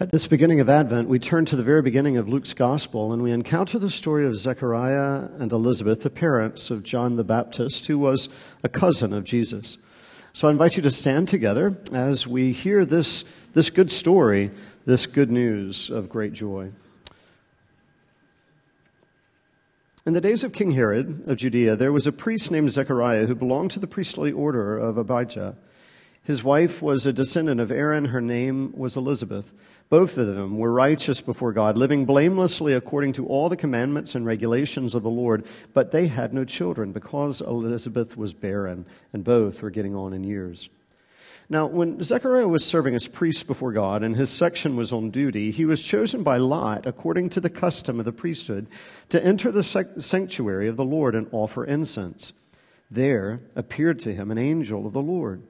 At this beginning of Advent, we turn to the very beginning of Luke's Gospel and we encounter the story of Zechariah and Elizabeth, the parents of John the Baptist, who was a cousin of Jesus. So I invite you to stand together as we hear this, this good story, this good news of great joy. In the days of King Herod of Judea, there was a priest named Zechariah who belonged to the priestly order of Abijah. His wife was a descendant of Aaron. Her name was Elizabeth. Both of them were righteous before God, living blamelessly according to all the commandments and regulations of the Lord, but they had no children because Elizabeth was barren, and both were getting on in years. Now, when Zechariah was serving as priest before God and his section was on duty, he was chosen by lot, according to the custom of the priesthood, to enter the sanctuary of the Lord and offer incense. There appeared to him an angel of the Lord.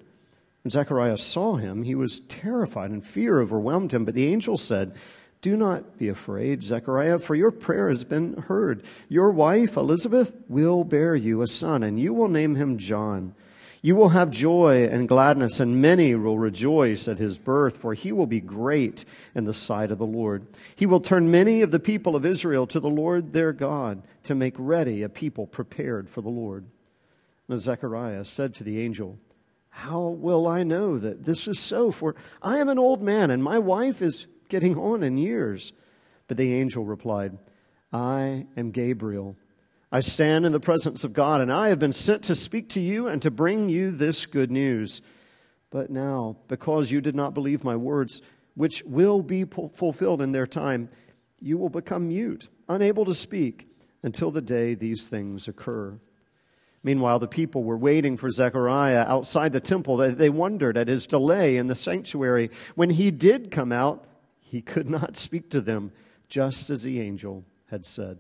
When Zechariah saw him, he was terrified and fear overwhelmed him. But the angel said, Do not be afraid, Zechariah, for your prayer has been heard. Your wife, Elizabeth, will bear you a son, and you will name him John. You will have joy and gladness, and many will rejoice at his birth, for he will be great in the sight of the Lord. He will turn many of the people of Israel to the Lord their God to make ready a people prepared for the Lord. And Zechariah said to the angel, how will I know that this is so? For I am an old man, and my wife is getting on in years. But the angel replied, I am Gabriel. I stand in the presence of God, and I have been sent to speak to you and to bring you this good news. But now, because you did not believe my words, which will be fulfilled in their time, you will become mute, unable to speak, until the day these things occur. Meanwhile, the people were waiting for Zechariah outside the temple. They wondered at his delay in the sanctuary. When he did come out, he could not speak to them, just as the angel had said.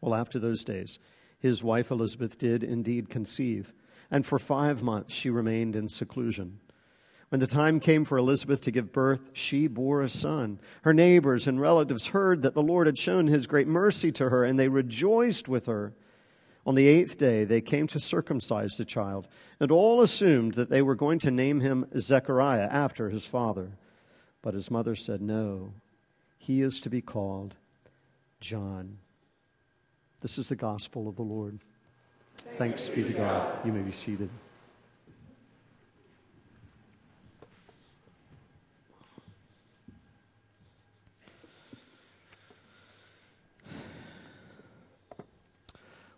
Well, after those days, his wife Elizabeth did indeed conceive, and for five months she remained in seclusion. When the time came for Elizabeth to give birth, she bore a son. Her neighbors and relatives heard that the Lord had shown his great mercy to her, and they rejoiced with her. On the eighth day, they came to circumcise the child, and all assumed that they were going to name him Zechariah after his father. But his mother said, No, he is to be called John. This is the gospel of the Lord. Thanks be to God. You may be seated.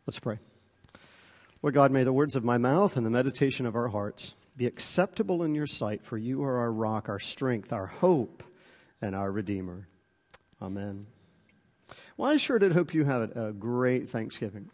Let's pray. Lord God, may the words of my mouth and the meditation of our hearts be acceptable in your sight, for you are our rock, our strength, our hope, and our Redeemer. Amen. Well, I sure did hope you had a great Thanksgiving.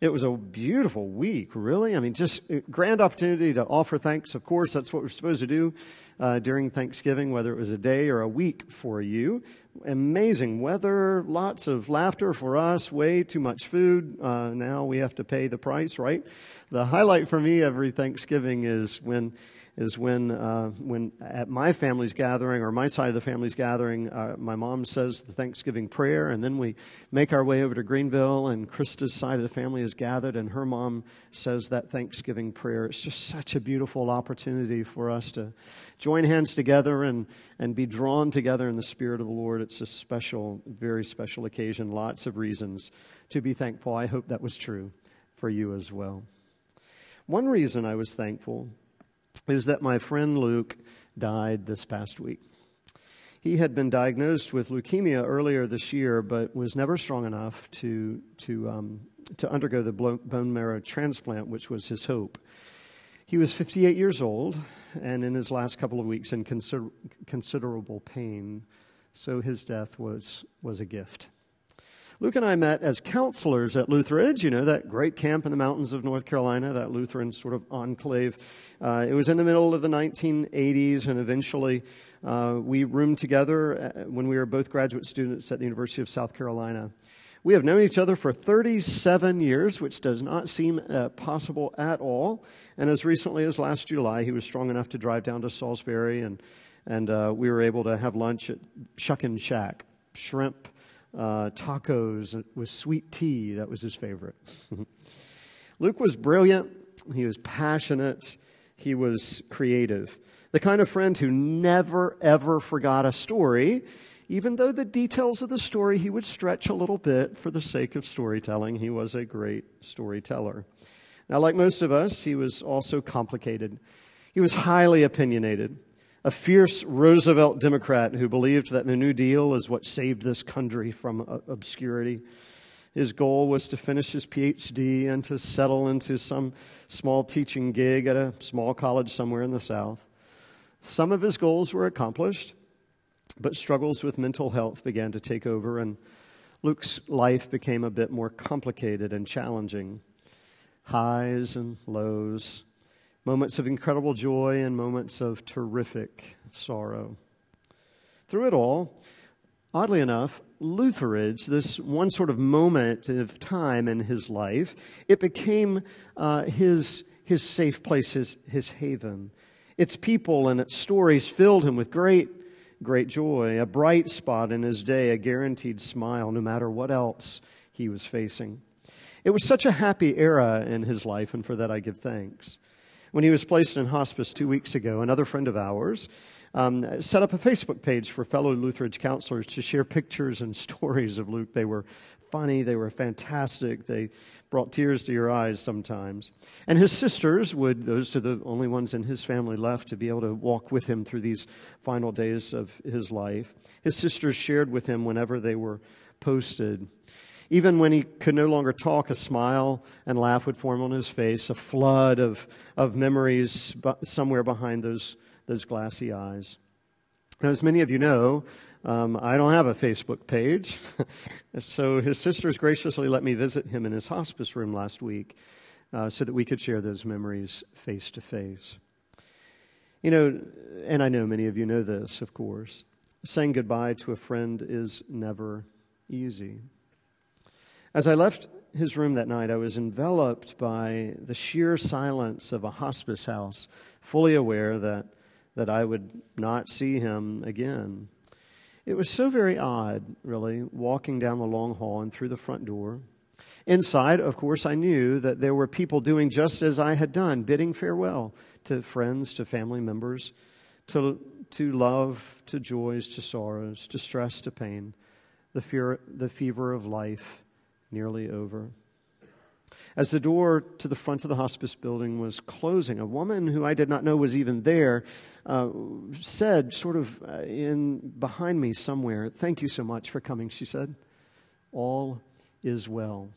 It was a beautiful week, really. I mean, just grand opportunity to offer thanks. Of course, that's what we're supposed to do uh, during Thanksgiving, whether it was a day or a week for you. Amazing weather, lots of laughter for us, way too much food. Uh, now we have to pay the price, right? The highlight for me every Thanksgiving is when is when, uh, when at my family's gathering or my side of the family's gathering, uh, my mom says the Thanksgiving prayer, and then we make our way over to Greenville, and Krista's side of the family is gathered, and her mom says that Thanksgiving prayer. It's just such a beautiful opportunity for us to join hands together and, and be drawn together in the Spirit of the Lord. It's a special, very special occasion, lots of reasons to be thankful. I hope that was true for you as well. One reason I was thankful is that my friend Luke died this past week. He had been diagnosed with leukemia earlier this year, but was never strong enough to, to, um, to undergo the bone marrow transplant, which was his hope. He was 58 years old and in his last couple of weeks in consider- considerable pain, so his death was, was a gift. Luke and I met as counselors at Lutheridge, you know, that great camp in the mountains of North Carolina, that Lutheran sort of enclave. Uh, it was in the middle of the 1980s, and eventually uh, we roomed together uh, when we were both graduate students at the University of South Carolina. We have known each other for 37 years, which does not seem uh, possible at all. And as recently as last July, he was strong enough to drive down to Salisbury, and, and uh, we were able to have lunch at Shuckin' Shack, shrimp uh, tacos with sweet tea. That was his favorite. Luke was brilliant. He was passionate. He was creative. The kind of friend who never, ever forgot a story, even though the details of the story he would stretch a little bit for the sake of storytelling. He was a great storyteller. Now, like most of us, he was also complicated. He was highly opinionated, a fierce Roosevelt Democrat who believed that the New Deal is what saved this country from uh, obscurity. His goal was to finish his PhD and to settle into some small teaching gig at a small college somewhere in the South. Some of his goals were accomplished, but struggles with mental health began to take over, and Luke's life became a bit more complicated and challenging. Highs and lows, moments of incredible joy and moments of terrific sorrow. Through it all, oddly enough, Lutheridge, this one sort of moment of time in his life, it became uh, his, his safe place, his, his haven. Its people and its stories filled him with great, great joy, a bright spot in his day, a guaranteed smile, no matter what else he was facing. It was such a happy era in his life, and for that I give thanks. When he was placed in hospice two weeks ago, another friend of ours um, set up a Facebook page for fellow Lutheridge counselors to share pictures and stories of Luke. They were funny, they were fantastic, they brought tears to your eyes sometimes. And his sisters would, those are the only ones in his family left to be able to walk with him through these final days of his life. His sisters shared with him whenever they were posted. Even when he could no longer talk, a smile and laugh would form on his face, a flood of, of memories somewhere behind those those glassy eyes. Now, as many of you know, um, I don't have a Facebook page. so his sisters graciously let me visit him in his hospice room last week uh, so that we could share those memories face to face. You know, and I know many of you know this, of course. Saying goodbye to a friend is never easy. As I left his room that night, I was enveloped by the sheer silence of a hospice house, fully aware that that I would not see him again. It was so very odd, really, walking down the long hall and through the front door. Inside, of course, I knew that there were people doing just as I had done, bidding farewell to friends, to family members, to, to love, to joys, to sorrows, to stress, to pain, the, fear, the fever of life nearly over. As the door to the front of the hospice building was closing, a woman who I did not know was even there uh, said, sort of uh, in behind me somewhere, "Thank you so much for coming." She said, "All is well."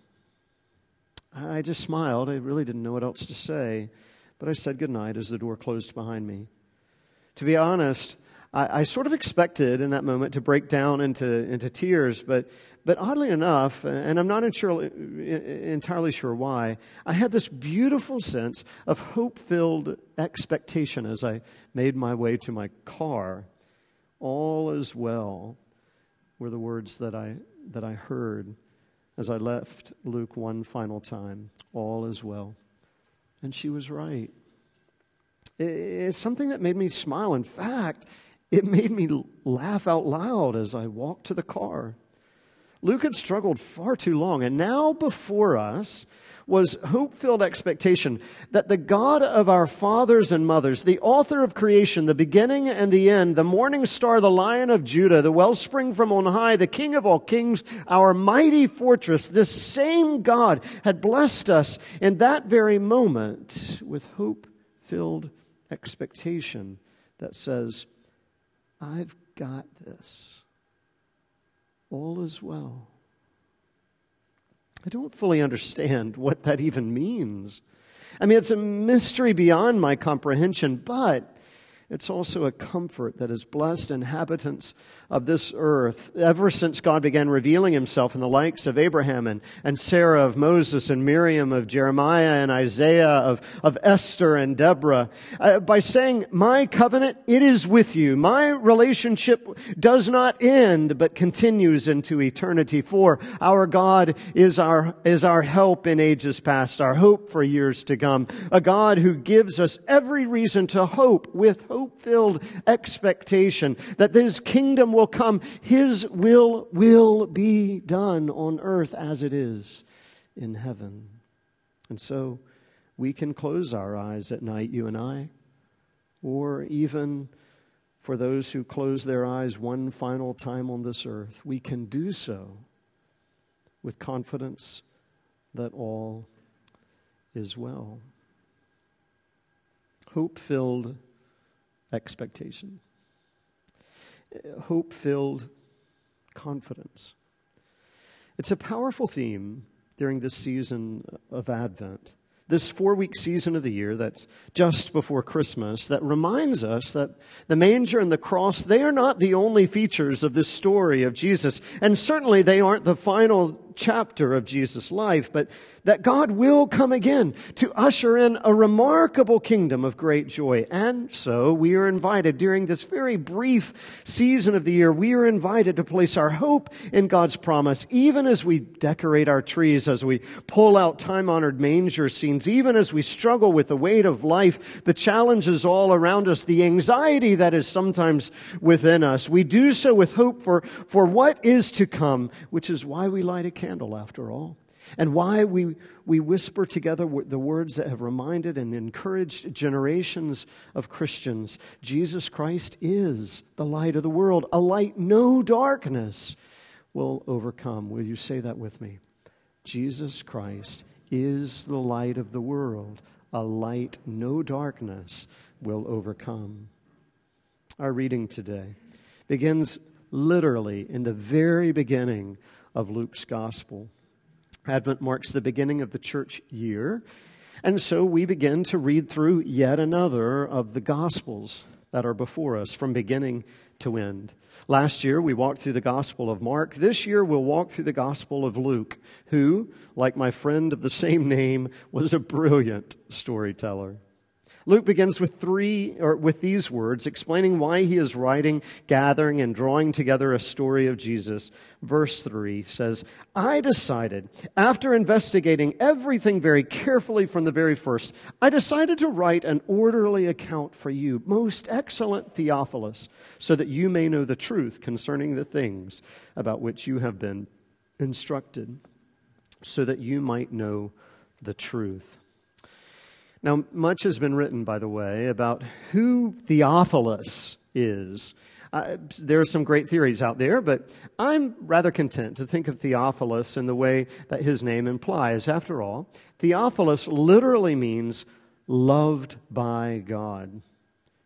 I just smiled. I really didn't know what else to say, but I said goodnight as the door closed behind me. To be honest, I, I, sort of expected in that moment to break down into, into tears, but, but oddly enough, and I'm not uh, uh, entirely sure why, I had this beautiful sense of hope filled expectation as I made my way to my car. All is well were the words that I, that I heard as I left Luke one final time. All is well. And she was right. It's something that made me smile. In fact, it made me laugh out loud as I walked to the car. Luke had struggled far too long, and now before us was hope filled expectation that the God of our fathers and mothers, the author of creation, the beginning and the end, the morning star, the lion of Judah, the wellspring from on high, the king of all kings, our mighty fortress, this same God had blessed us in that very moment with hope filled expectation that says, I've got this. All is well. I don't fully understand what that even means. I mean, it's a mystery beyond my comprehension, but it's also a comfort that has blessed inhabitants of this earth ever since God began revealing himself in the likes of Abraham and, and Sarah, of Moses and Miriam, of Jeremiah and Isaiah, of, of Esther and Deborah, uh, by saying, My covenant, it is with you. My relationship does not end, but continues into eternity. For our God is our, is our help in ages past, our hope for years to come, a God who gives us every reason to hope with hope hope filled expectation that his kingdom will come. His will will be done on earth as it is in heaven. And so we can close our eyes at night, you and I, or even for those who close their eyes one final time on this earth, we can do so with confidence that all is well. Hope filled expectation, hope filled confidence. It's a powerful theme during this season of Advent this four week season of the year that's just before Christmas that reminds us that the manger and the cross, they are not the only features of this story of Jesus. And certainly they aren't the final chapter of Jesus' life, but that God will come again to usher in a remarkable kingdom of great joy. And so we are invited during this very brief season of the year, we are invited to place our hope in God's promise, even as we decorate our trees, as we pull out time honored manger scenes, even as we struggle with the weight of life, the challenges all around us, the anxiety that is sometimes within us. We do so with hope for, for what is to come, which is why we light a candle candle, after all. And why we, we whisper together the words that have reminded and encouraged generations of Christians Jesus Christ is the light of the world, a light no darkness will overcome. Will you say that with me? Jesus Christ is the light of the world, a light no darkness will overcome. Our reading today begins literally in the very beginning of Luke's gospel. Advent marks the beginning of the church year, and so we begin to read through yet another of the gospels that are before us from beginning to end. Last year we walked through the Gospel of Mark. This year we'll walk through the Gospel of Luke, who, like my friend of the same name, was a brilliant storyteller. Luke begins with three, or with these words, explaining why he is writing, gathering, and drawing together a story of Jesus. Verse three says, I decided, after investigating everything very carefully from the very first, I decided to write an orderly account for you, most excellent Theophilus, so that you may know the truth concerning the things about which you have been instructed, so that you might know the truth. Now, much has been written, by the way, about who Theophilus is. Uh, there are some great theories out there, but I'm rather content to think of Theophilus in the way that his name implies. After all, Theophilus literally means loved by God.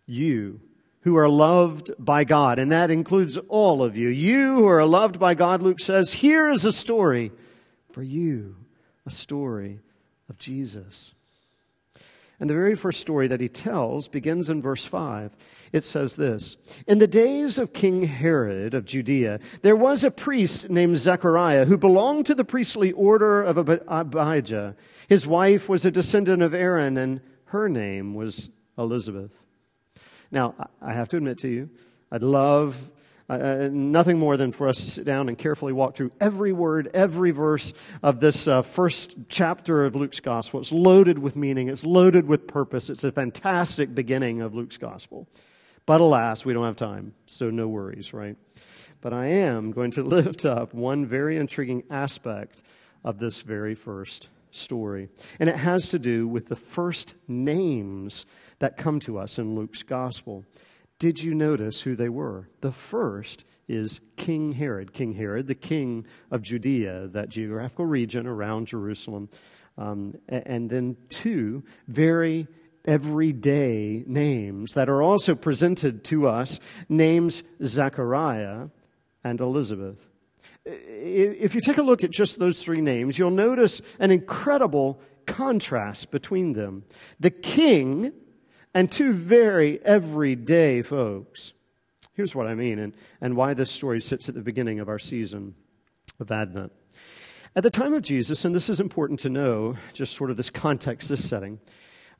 You who are loved by God, and that includes all of you. You who are loved by God, Luke says, here is a story for you, a story of Jesus. And the very first story that he tells begins in verse 5. It says this In the days of King Herod of Judea, there was a priest named Zechariah who belonged to the priestly order of Abijah. His wife was a descendant of Aaron, and her name was Elizabeth. Now, I have to admit to you, I'd love uh, uh, nothing more than for us to sit down and carefully walk through every word, every verse of this uh, first chapter of Luke's gospel. It's loaded with meaning, it's loaded with purpose. It's a fantastic beginning of Luke's gospel. But alas, we don't have time, so no worries, right? But I am going to lift up one very intriguing aspect of this very first story. And it has to do with the first names that come to us in Luke's gospel. Did you notice who they were? The first is King Herod. King Herod, the king of Judea, that geographical region around Jerusalem. Um, and then two very everyday names that are also presented to us names Zechariah and Elizabeth. If you take a look at just those three names, you'll notice an incredible contrast between them. The king and two very everyday folks. Here's what I mean and, and why this story sits at the beginning of our season of Advent. At the time of Jesus, and this is important to know, just sort of this context, this setting,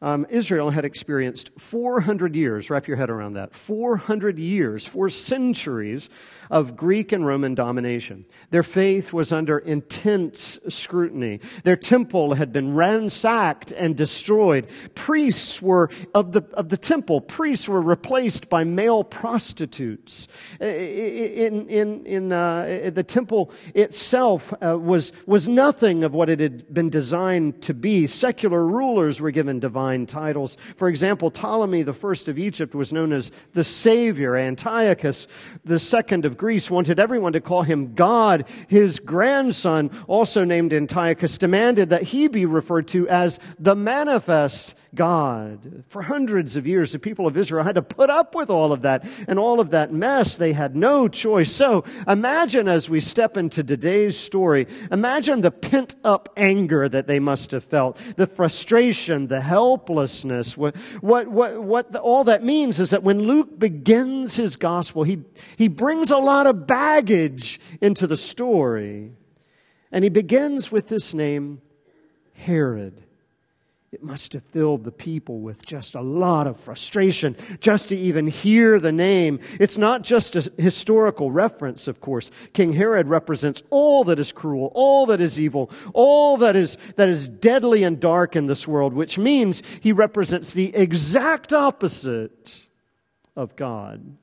um, Israel had experienced 400 years, wrap your head around that, 400 years, four centuries of Greek and Roman domination. Their faith was under intense scrutiny. Their temple had been ransacked and destroyed. Priests were, of the, of the temple, priests were replaced by male prostitutes. In, in, in uh, the temple itself uh, was, was nothing of what it had been designed to be. Secular rulers were given divine divine titles. For example, Ptolemy the first of Egypt was known as the Savior. Antiochus the second of Greece wanted everyone to call him God. His grandson, also named Antiochus, demanded that he be referred to as the manifest God. For hundreds of years, the people of Israel had to put up with all of that and all of that mess. They had no choice. So imagine as we step into today's story, imagine the pent up anger that they must have felt, the frustration, the helplessness. What, what, what, what the, all that means is that when Luke begins his gospel, he, he brings a lot of baggage into the story. And he begins with this name, Herod. It must have filled the people with just a lot of frustration just to even hear the name. It's not just a historical reference, of course. King Herod represents all that is cruel, all that is evil, all that is, that is deadly and dark in this world, which means he represents the exact opposite of God.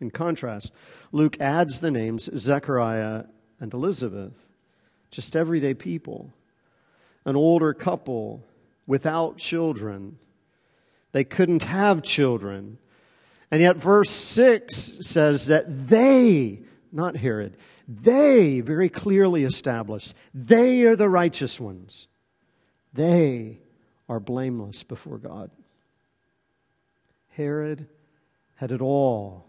In contrast, Luke adds the names Zechariah and Elizabeth, just everyday people an older couple without children. They couldn't have children. And yet, verse 6 says that they, not Herod, they very clearly established, they are the righteous ones. They are blameless before God. Herod had it all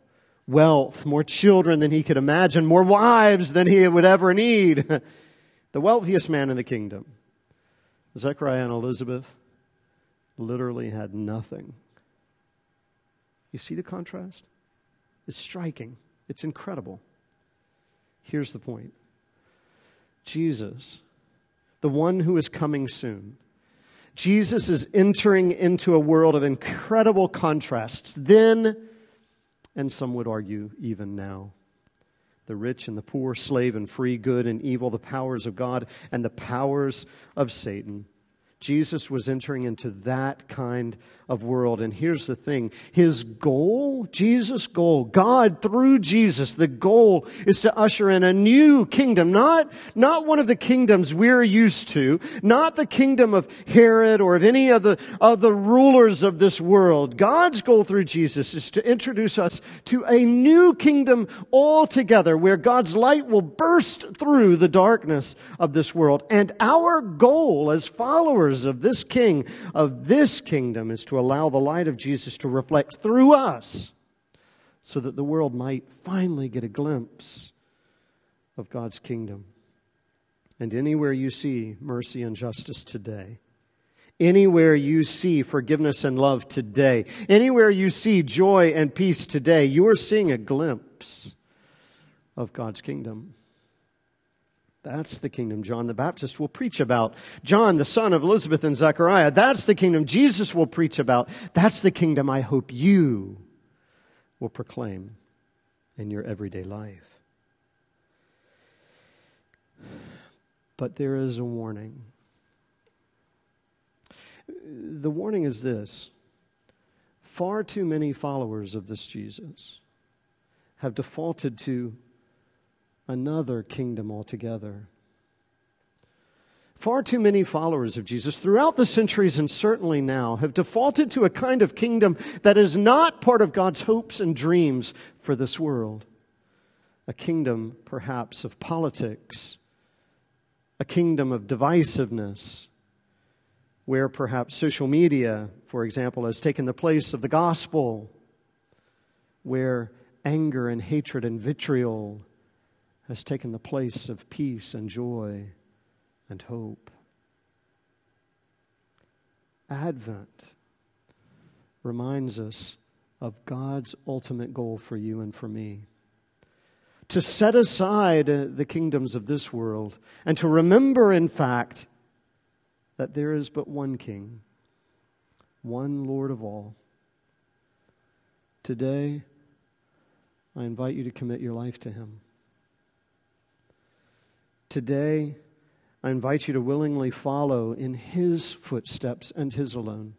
wealth, more children than he could imagine, more wives than he would ever need. the wealthiest man in the kingdom. Zechariah and Elizabeth literally had nothing. You see the contrast? It's striking, it's incredible. Here's the point Jesus, the one who is coming soon, Jesus is entering into a world of incredible contrasts then, and some would argue even now. The rich and the poor, slave and free, good and evil, the powers of God and the powers of Satan. Jesus was entering into that kind of world. And here's the thing His goal, Jesus' goal, God through Jesus, the goal is to usher in a new kingdom, not, not one of the kingdoms we're used to, not the kingdom of Herod or of any of the, of the rulers of this world. God's goal through Jesus is to introduce us to a new kingdom altogether where God's light will burst through the darkness of this world. And our goal as followers of this king, of this kingdom, is to allow the light of Jesus to reflect through us so that the world might finally get a glimpse of God's kingdom. And anywhere you see mercy and justice today, Anywhere you see forgiveness and love today, anywhere you see joy and peace today, you are seeing a glimpse of God's kingdom. That's the kingdom John the Baptist will preach about. John, the son of Elizabeth and Zechariah, that's the kingdom Jesus will preach about. That's the kingdom I hope you will proclaim in your everyday life. But there is a warning. The warning is this far too many followers of this Jesus have defaulted to another kingdom altogether. Far too many followers of Jesus throughout the centuries and certainly now have defaulted to a kind of kingdom that is not part of God's hopes and dreams for this world. A kingdom, perhaps, of politics, a kingdom of divisiveness, where perhaps social media, for example, has taken the place of the gospel, where anger and hatred and vitriol has taken the place of peace and joy and hope. Advent reminds us of God's ultimate goal for you and for me. To set aside uh, the kingdoms of this world and to remember, in fact, that there is but one King, one Lord of all. Today, I invite you to commit your life to Him. Today, I invite you to willingly follow in His footsteps and His alone,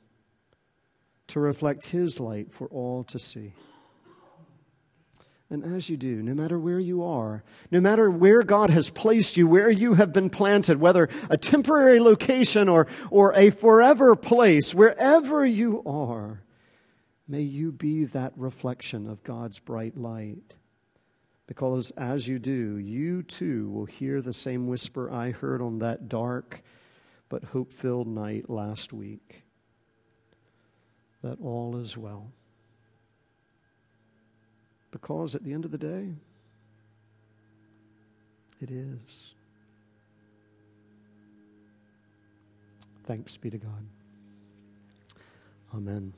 to reflect His light for all to see. And as you do, no matter where you are, no matter where God has placed you, where you have been planted, whether a temporary location or, or a forever place, wherever you are, may you be that reflection of God's bright light. Because as you do, you too will hear the same whisper I heard on that dark but hope filled night last week that all is well. Because at the end of the day, it is. Thanks be to God. Amen.